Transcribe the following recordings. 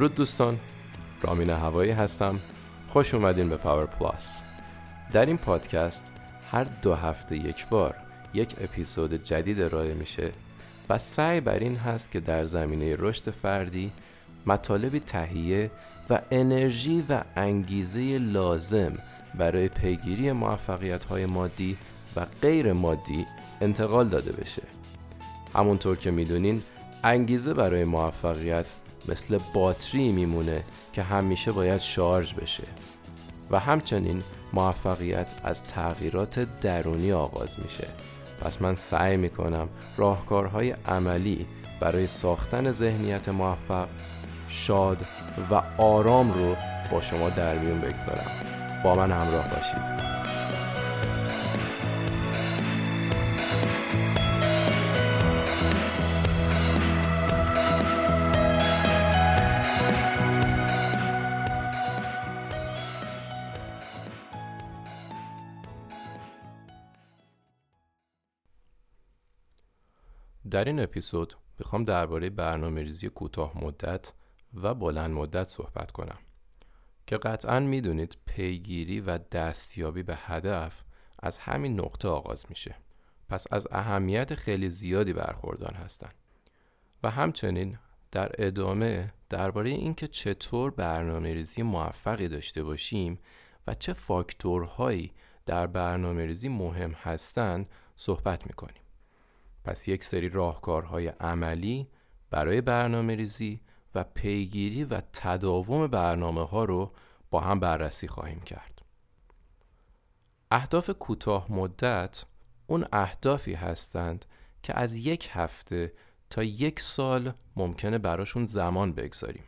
درود دوستان. رامین هوایی هستم. خوش اومدین به پاور پلاس. در این پادکست هر دو هفته یک بار یک اپیزود جدید ارائه میشه و سعی بر این هست که در زمینه رشد فردی مطالبی تهیه و انرژی و انگیزه لازم برای پیگیری موفقیت های مادی و غیر مادی انتقال داده بشه. همونطور که می‌دونین انگیزه برای موفقیت مثل باتری میمونه که همیشه باید شارژ بشه. و همچنین موفقیت از تغییرات درونی آغاز میشه. پس من سعی می‌کنم راهکارهای عملی برای ساختن ذهنیت موفق شاد و آرام رو با شما در میون بگذارم. با من همراه باشید. در این اپیزود می‌خوام درباره برنامه ریزی کوتاه مدت و بلند مدت صحبت کنم که قطعا می‌دونید پیگیری و دستیابی به هدف از همین نقطه آغاز میشه. پس از اهمیت خیلی زیادی برخوردار هستند و همچنین در ادامه درباره اینکه چطور برنامه ریزی موفقی داشته باشیم و چه فاکتورهایی در برنامه ریزی مهم هستند صحبت می‌کنیم. پس یک سری راهکارهای عملی برای برنامه ریزی و پیگیری و تداوم برنامه ها رو با هم بررسی خواهیم کرد. اهداف کوتاه مدت اون اهدافی هستند که از یک هفته تا یک سال ممکنه براشون زمان بگذاریم.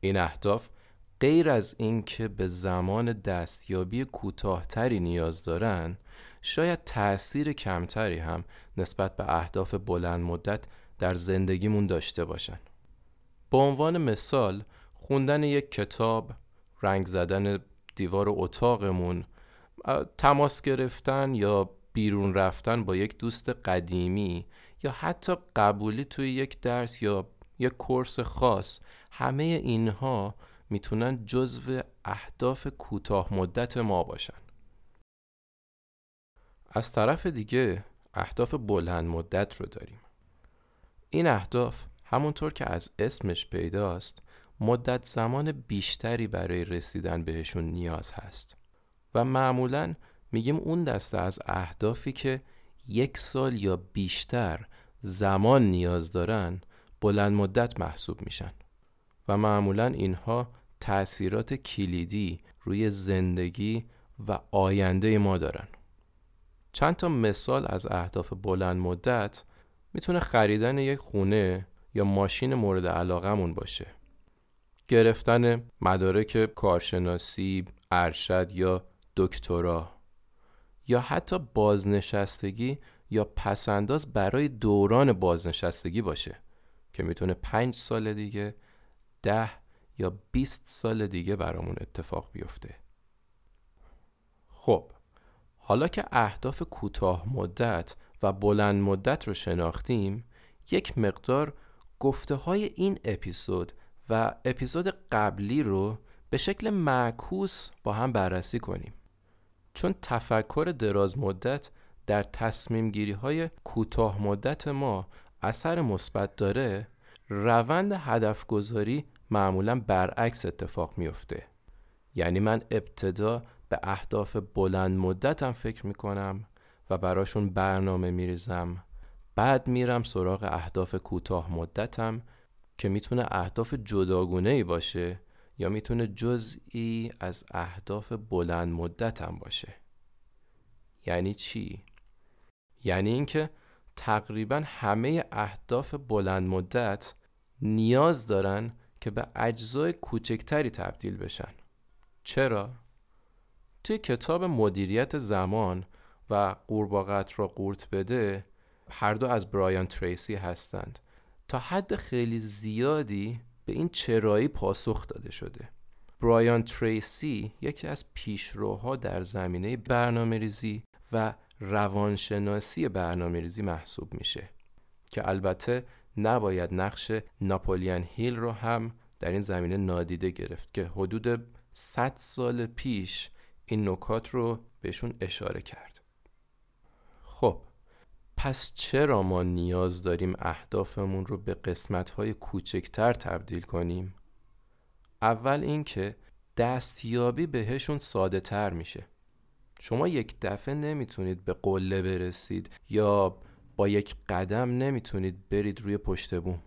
این اهداف غیر از اینکه به زمان دستیابی کوتاهتری نیاز دارن شاید تأثیر کمتری هم نسبت به اهداف بلند مدت در زندگیمون داشته باشن. به عنوان مثال خوندن یک کتاب رنگ زدن دیوار اتاقمون تماس گرفتن یا بیرون رفتن با یک دوست قدیمی یا حتی قبولی توی یک درس یا یک کورس خاص همه اینها می‌تونن جزو اهداف کوتاه مدت ما باشن. از طرف دیگه اهداف بلند مدت رو داریم. این اهداف همونطور که از اسمش پیداست مدت زمان بیشتری برای رسیدن بهشون نیاز هست. و معمولا میگیم اون دسته از اهدافی که یک سال یا بیشتر زمان نیاز دارن بلند مدت محسوب میشن. و معمولا اینها تأثیرات کلیدی روی زندگی و آینده ما دارن. چند تا مثال از اهداف بلند مدت می‌تونه خریدن یک خونه یا ماشین مورد علاقمون باشه. گرفتن مدارک کارشناسی، ارشد یا دکترا یا حتی بازنشستگی یا پسنداز برای دوران بازنشستگی باشه که می‌تونه پنج سال دیگه ده یا 20 سال دیگه برامون اتفاق بیفته. خب حالا که اهداف کوتاه مدت و بلند مدت رو شناختیم یک مقدار گفته های این اپیزود و اپیزود قبلی رو به شکل معکوس با هم بررسی کنیم. چون تفکر دراز مدت در تصمیم گیری های کوتاه مدت ما اثر مثبت داره روند هدف گذاری معمولا برعکس اتفاق میفته یعنی من ابتدا به اهداف بلند مدتم فکر می‌کنم و براشون برنامه میریزم بعد میرم سراغ اهداف کوتاه مدتم که می‌تونه اهداف جداگونه ای باشه یا می‌تونه جزئی از اهداف بلند مدتم باشه یعنی چی؟ یعنی اینکه تقریبا همه اهداف بلند مدت نیاز دارن که به اجزای کوچکتری تبدیل بشن چرا؟ توی کتاب مدیریت زمان و قورباغت را قورت بده هر دو از برایان تریسی هستند. تا حد خیلی زیادی به این چرایی پاسخ داده شده. برایان تریسی یکی از پیشروها در زمینه برنامه ریزی و روانشناسی برنامه ریزی محسوب میشه که البته نباید نقش ناپولیان هیل رو هم در این زمینه نادیده گرفت که حدود 100 سال پیش این نکات رو بهشون اشاره کرد. خب پس چرا ما نیاز داریم اهدافمون رو به قسمت‌های کوچکتر تبدیل کنیم؟ اول اینکه دستیابی بهشون ساده تر میشه. شما یک دفعه نمی‌تونید به قله برسید یا با یک قدم نمی‌تونید برید روی پشت بوم.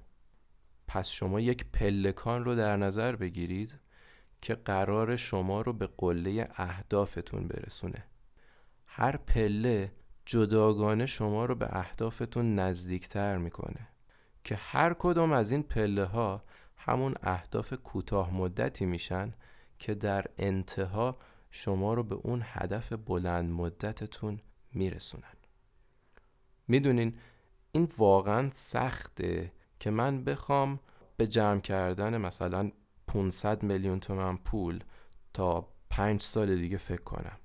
پس شما یک پلکان رو در نظر بگیرید که قرار شما رو به قله اهدافتون برسونه. هر پله جداگانه شما رو به اهدافتون نزدیکتر می‌کنه که هر کدوم از این پله ها همون اهداف کوتاه مدتی میشن که در انتها شما رو به اون هدف بلند مدتتون میرسونن. می‌دونین این واقعا سخته که من بخوام به جمع کردن مثلا 500 میلیون تومن پول تا پنج سال دیگه فکر کنم.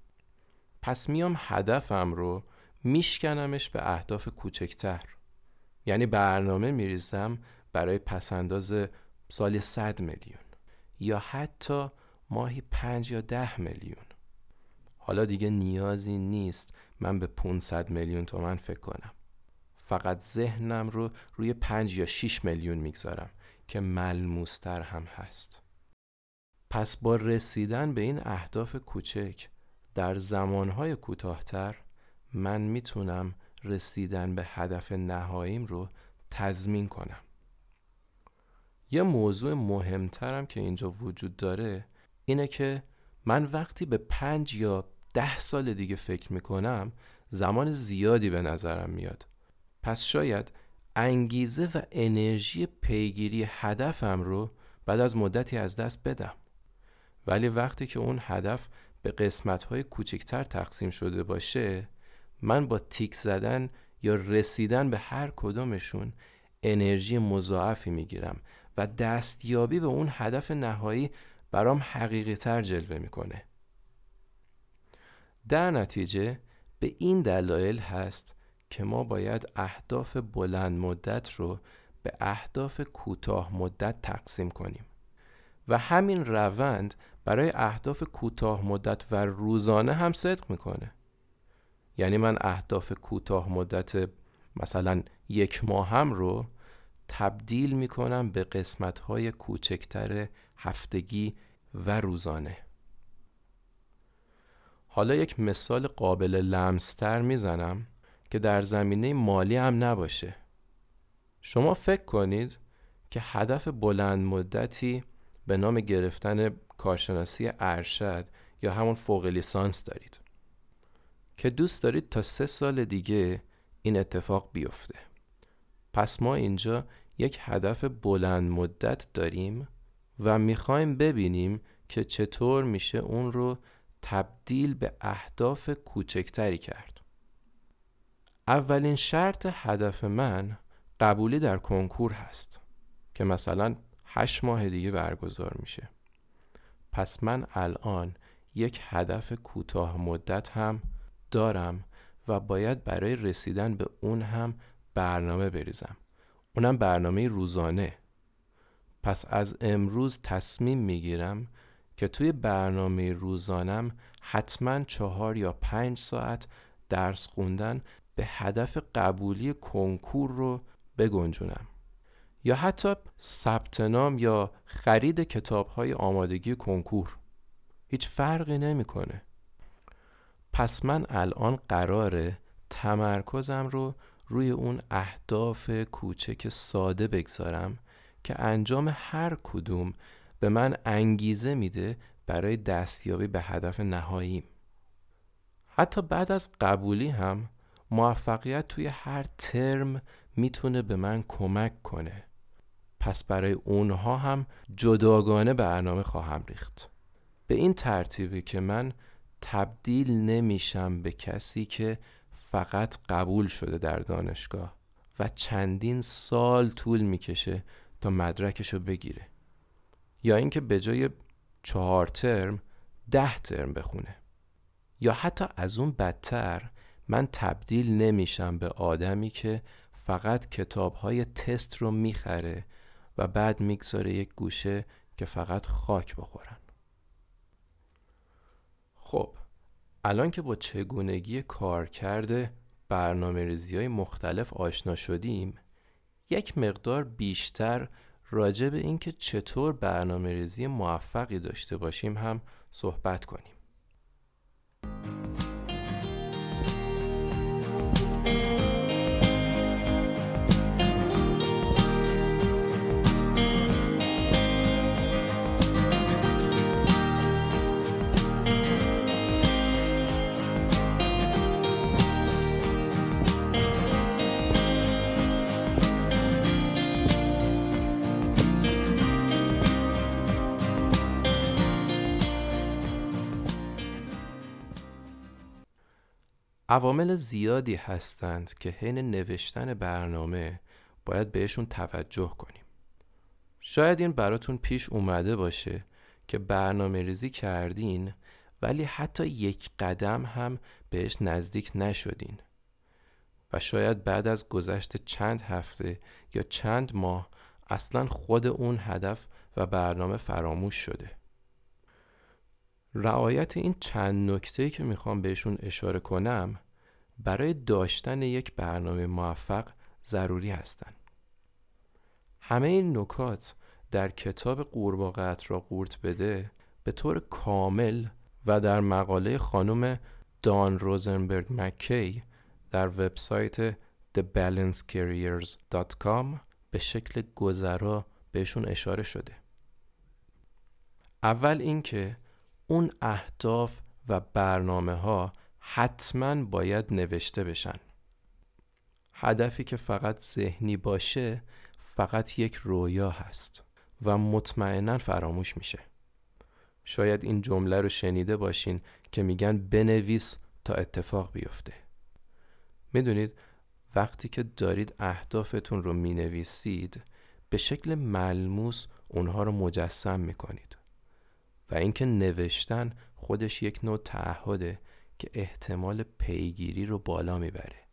پس میام هدفم رو میشکنمش به اهداف کوچکتر. یعنی برنامه میریزم برای پسنداز سال 100 میلیون یا حتی ماهی پنج یا ده میلیون. حالا دیگه نیازی نیست من به 500 میلیون تومن فکر کنم. فقط ذهنم رو روی پنج یا 6 میلیون می‌گذارم. که ملموستر هم هست. پس با رسیدن به این اهداف کوچک در زمانهای کوتاهتر من می‌تونم رسیدن به هدف نهاییم رو تضمین کنم. یه موضوع مهمترم که اینجا وجود داره اینه که من وقتی به پنج یا ده سال دیگه فکر می‌کنم زمان زیادی به نظرم میاد. پس شاید انگیزه و انرژی پیگیری هدفم رو بعد از مدتی از دست بدم. ولی وقتی که اون هدف به قسمت‌های کوچکتر تقسیم شده باشه من با تیک زدن یا رسیدن به هر کدومشون انرژی مضاعفی می‌گیرم و دستیابی به اون هدف نهایی برام حقیقی تر جلوه می‌کنه. در نتیجه به این دلایل هست که ما باید اهداف بلند مدت رو به اهداف کوتاه مدت تقسیم کنیم. و همین روند برای اهداف کوتاه مدت و روزانه هم صدق می‌کنه. یعنی من اهداف کوتاه مدت مثلا یک ماه هم رو تبدیل می‌کنم به قسمت های کوچکتر هفتگی و روزانه. حالا یک مثال قابل لمستر می‌زنم. که در زمینه مالی هم نباشه. شما فکر کنید که هدف بلند مدتی به نام گرفتن کارشناسی ارشد یا همون فوق لیسانس دارید. که دوست دارید تا سه سال دیگه این اتفاق بیفته. پس ما اینجا یک هدف بلند مدت داریم و می‌خوایم ببینیم که چطور میشه اون رو تبدیل به اهداف کوچکتری کرد. اولین شرط هدف من قبولی در کنکور هست که مثلا هشت ماه دیگه برگزار میشه. پس من الان یک هدف کوتاه مدت هم دارم و باید برای رسیدن به اون هم برنامه بریزم. اونم برنامه روزانه. پس از امروز تصمیم می‌گیرم که توی برنامه روزانم حتما چهار یا پنج ساعت درس خوندن به هدف قبولی کنکور رو بگنجونم. یا حتی ثبت نام یا خرید کتاب های آمادگی کنکور. هیچ فرقی نمی‌کنه. پس من الان قراره تمرکزم رو روی اون اهداف کوچک ساده بگذارم که انجام هر کدوم به من انگیزه میده برای دستیابی به هدف نهاییم حتی بعد از قبولی هم موفقیت توی هر ترم می‌تونه به من کمک کنه. پس برای اونها هم جداگانه برنامه خواهم ریخت. به این ترتیبی که من تبدیل نمیشم به کسی که فقط قبول شده در دانشگاه و چندین سال طول می‌کشه تا مدرکشو بگیره. یا اینکه به جای چهار ترم ده ترم بخونه. یا حتی از اون بدتر من تبدیل نمیشم به آدمی که فقط کتاب های تست رو می‌خره و بعد می‌گذاره یک گوشه که فقط خاک بخورن. خب الان که با چگونگی کارکرد برنامه ریزی های مختلف آشنا شدیم یک مقدار بیشتر راجع به اینکه چطور برنامه ریزی موفقی داشته باشیم هم صحبت کنیم. you عوامل زیادی هستند که حین نوشتن برنامه باید بهشون توجه کنیم. شاید این براتون پیش اومده باشه که برنامه ریزی کردین ولی حتی یک قدم هم بهش نزدیک نشدین و شاید بعد از گذشت چند هفته یا چند ماه اصلا خود اون هدف و برنامه فراموش شده رعایت این چند نکته که می‌خوام بهشون اشاره کنم برای داشتن یک برنامه موفق ضروری هستند. همه این نکات در کتاب قورباغه‌ات را قورت بده به طور کامل و در مقاله خانم دان روزنبرگ مکی در وبسایت thebalancecarriers.com به شکل گذرا بهشون اشاره شده. اول اینکه اون اهداف و برنامه ها حتما باید نوشته بشن. هدفی که فقط ذهنی باشه فقط یک رویا هست و مطمئنا فراموش میشه. شاید این جمله رو شنیده باشین که میگن بنویس تا اتفاق بیفته. می‌دونید وقتی که دارید اهدافتون رو می‌نویسید به شکل ملموس اونها رو مجسم می‌کنید. و اینکه نوشتن خودش یک نوع تعهده که احتمال پیگیری رو بالا می‌بره.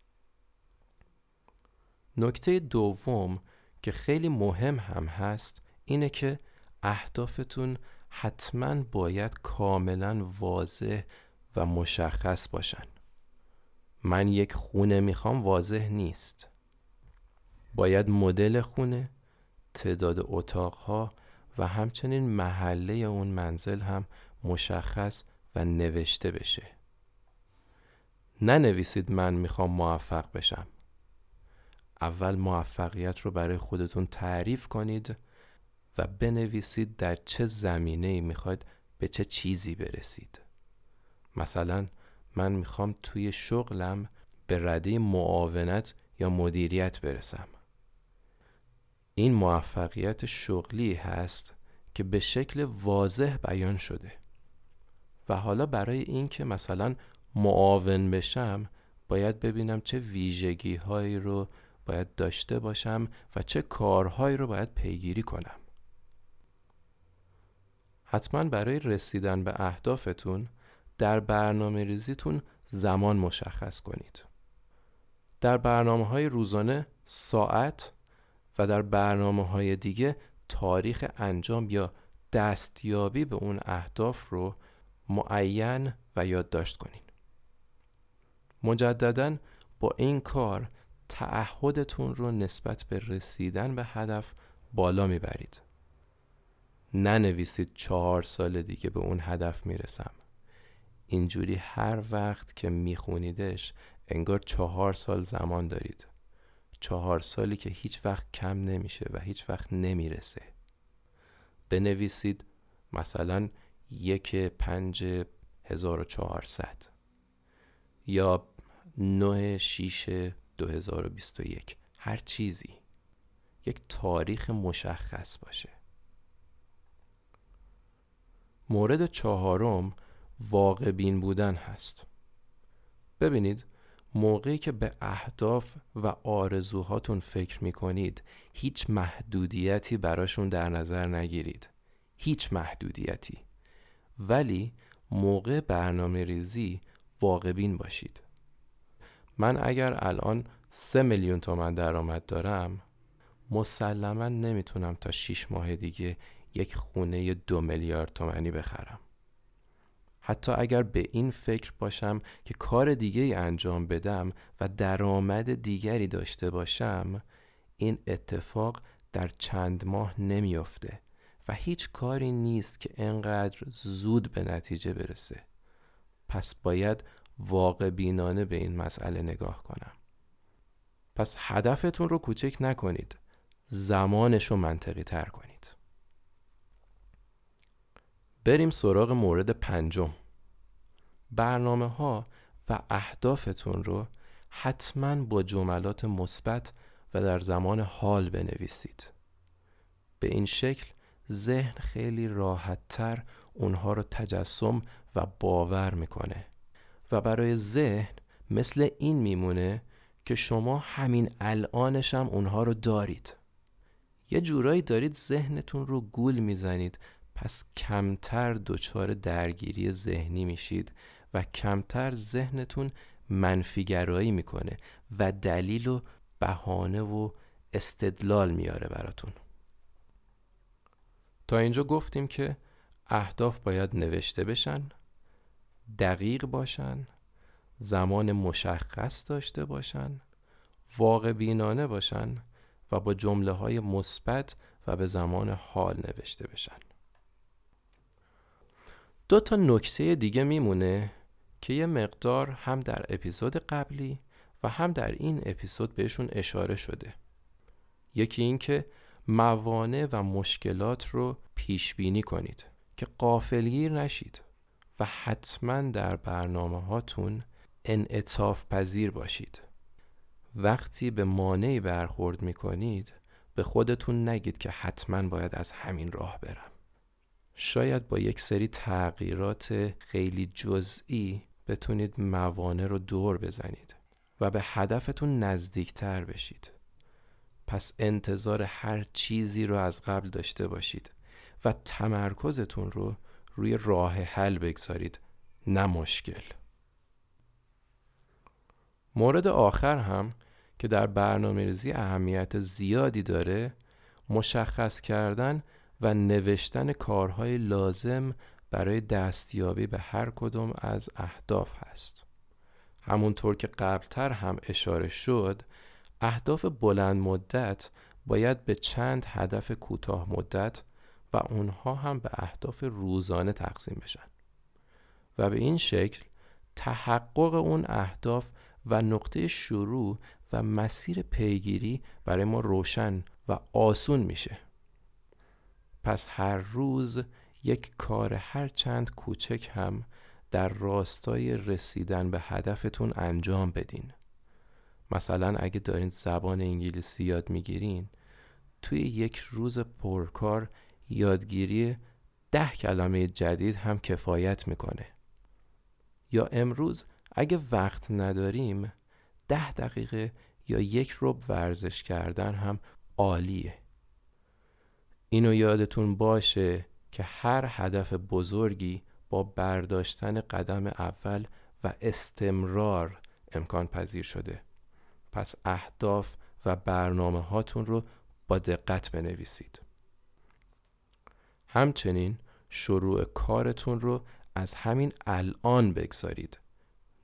نکته دوم که خیلی مهم هم هست اینه که اهدافتون حتما باید کاملا واضح و مشخص باشن. من یک خونه می‌خوام واضح نیست. باید مدل خونه تعداد اتاقها و همچنین محله اون منزل هم مشخص و نوشته بشه. ننویسید من می‌خوام موفق بشم. اول موفقیت رو برای خودتون تعریف کنید و بنویسید در چه زمینه ای می‌خواید به چه چیزی برسید. مثلا من می‌خوام توی شغلم به رده معاونت یا مدیریت برسم. این موفقیت شغلی هست که به شکل واضح بیان شده. و حالا برای اینکه مثلا معاون بشم باید ببینم چه ویژگی هایی رو باید داشته باشم و چه کارهایی رو باید پیگیری کنم. حتما برای رسیدن به اهدافتون در برنامه ریزیتون زمان مشخص کنید. در برنامه های روزانه ساعت و در برنامه های دیگه تاریخ انجام یا دستیابی به اون اهداف رو معین و یادداشت کنید مجددا با این کار تعهدتون رو نسبت به رسیدن به هدف بالا می‌برید. ننویسید چهار سال دیگه به اون هدف می‌رسم. اینجوری هر وقت که میخونیدش انگار چهار سال زمان دارید. چهار سالی که هیچ وقت کم نمیشه و هیچ وقت نمی‌رسه. بنویسید مثلا یک پنج هزار و چهارصد یا 9 6 2021 هر چیزی. یک تاریخ مشخص باشه. مورد چهارم واقع بین بودن هست. ببینید موقعی که به اهداف و آرزوهاتون فکر می کنید هیچ محدودیتی براشون در نظر نگیرید. هیچ محدودیتی. ولی موقع برنامه ریزی واقع بین باشید. من اگر الان سه میلیون تومن درآمد دارم مسلما نمی‌تونم تا شیش ماه دیگه یک خونه دو میلیارد تومنی بخرم. حتی اگر به این فکر باشم که کار دیگه انجام بدم و درآمد دیگری داشته باشم این اتفاق در چند ماه نمیافته و هیچ کاری نیست که انقدر زود به نتیجه برسه. پس باید واقع بینانه به این مسئله نگاه کنم. پس هدفتون رو کوچک نکنید. زمانش رو منطقی تر کنید. بریم سراغ مورد پنجم. برنامه ها و اهدافتون رو حتما با جملات مثبت و در زمان حال بنویسید. به این شکل ذهن خیلی راحتتر اونها رو تجسم و باور می‌کنه. و برای ذهن مثل این میمونه که شما همین الانش هم اونها رو دارید. یه جورایی دارید ذهنتون رو گول می‌زنید پس کمتر دچار درگیری ذهنی میشید و کمتر ذهنتون منفیگرایی می‌کنه و دلیل و بهانه و استدلال میاره براتون. تا اینجا گفتیم که اهداف باید نوشته بشن دقیق باشن زمان مشخص داشته باشن واقع بینانه باشن و با جمله های مثبت و به زمان حال نوشته بشن. دو تا نکته دیگه میمونه که یه مقدار هم در اپیزود قبلی و هم در این اپیزود بهشون اشاره شده. یکی این که موانع و مشکلات رو پیش بینی کنید که قافلگیر نشید و حتما در برنامه هاتون انعطاف پذیر باشید. وقتی به مانعی برخورد می کنید به خودتون نگید که حتما باید از همین راه برم. شاید با یک سری تغییرات خیلی جزئی بتونید موانع رو دور بزنید و به هدفتون نزدیکتر بشید. پس انتظار هر چیزی رو از قبل داشته باشید و تمرکزتون رو روی راه حل بگذارید نه مشکل. مورد آخر هم که در برنامه ریزی اهمیت زیادی داره مشخص کردن و نوشتن کارهای لازم برای دستیابی به هر کدوم از اهداف هست. همونطور که قبلتر هم اشاره شد اهداف بلند مدت باید به چند هدف کوتاه مدت و اونها هم به اهداف روزانه تقسیم بشن. و به این شکل تحقق اون اهداف و نقطه شروع و مسیر پیگیری برای ما روشن و آسون میشه. پس هر روز یک کار هر چند کوچک هم در راستای رسیدن به هدفتون انجام بدین. مثلا اگه دارین زبان انگلیسی یاد می‌گیرین توی یک روز پرکار یادگیری ده کلمه جدید هم کفایت می‌کنه. یا امروز اگه وقت نداریم ده دقیقه یا یک رب ورزش کردن هم عالیه. اینو یادتون باشه که هر هدف بزرگی با برداشتن قدم اول و استمرار امکان پذیر شده. پس اهداف و برنامه هاتون رو با دقت بنویسید. همچنین شروع کارتون رو از همین الان بگذارید.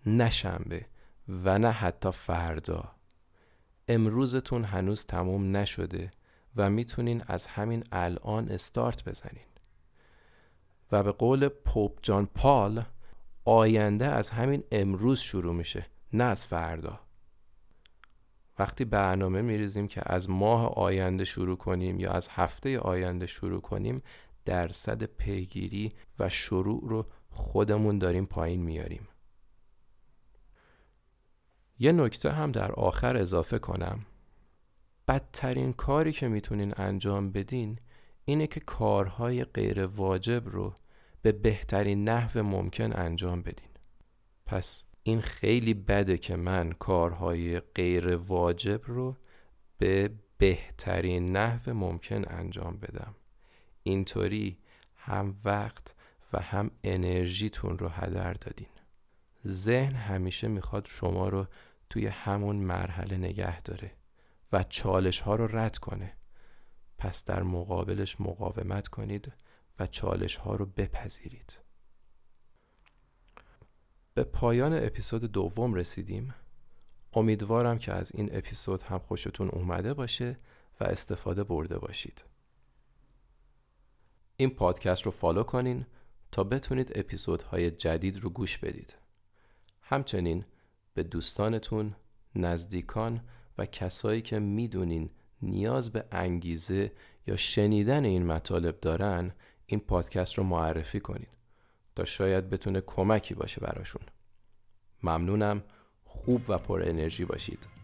نه شنبه و نه حتی فردا. امروزتون هنوز تموم نشده و می‌تونین از همین الان استارت بزنین. و به قول پوپ جان پال آینده از همین امروز شروع میشه نه از فردا. وقتی برنامه میریزیم که از ماه آینده شروع کنیم یا از هفته آینده شروع کنیم درصد پیگیری و شروع رو خودمون داریم پایین میاریم. یه نکته هم در آخر اضافه کنم. بدترین کاری که می‌تونین انجام بدین اینه که کارهای غیر واجب رو به بهترین نحو ممکن انجام بدین. پس این خیلی بده که من کارهای غیر واجب رو به بهترین نحو ممکن انجام بدم. اینطوری هم وقت و هم انرژیتون رو هدر دادین. ذهن همیشه می‌خواد شما رو توی همون مرحله نگه داره. و چالش ها رو رد کنه. پس در مقابلش مقاومت کنید و چالش ها رو بپذیرید. به پایان اپیزود دوم رسیدیم. امیدوارم که از این اپیزود هم خوشتون اومده باشه و استفاده برده باشید. این پادکست رو فالو کنین تا بتونید اپیزودهای جدید رو گوش بدید. همچنین به دوستانتون، نزدیکان و کسایی که می‌دونین نیاز به انگیزه یا شنیدن این مطالب دارن این پادکست رو معرفی کنید تا شاید بتونه کمکی باشه براشون. ممنونم. خوب و پر انرژی باشید.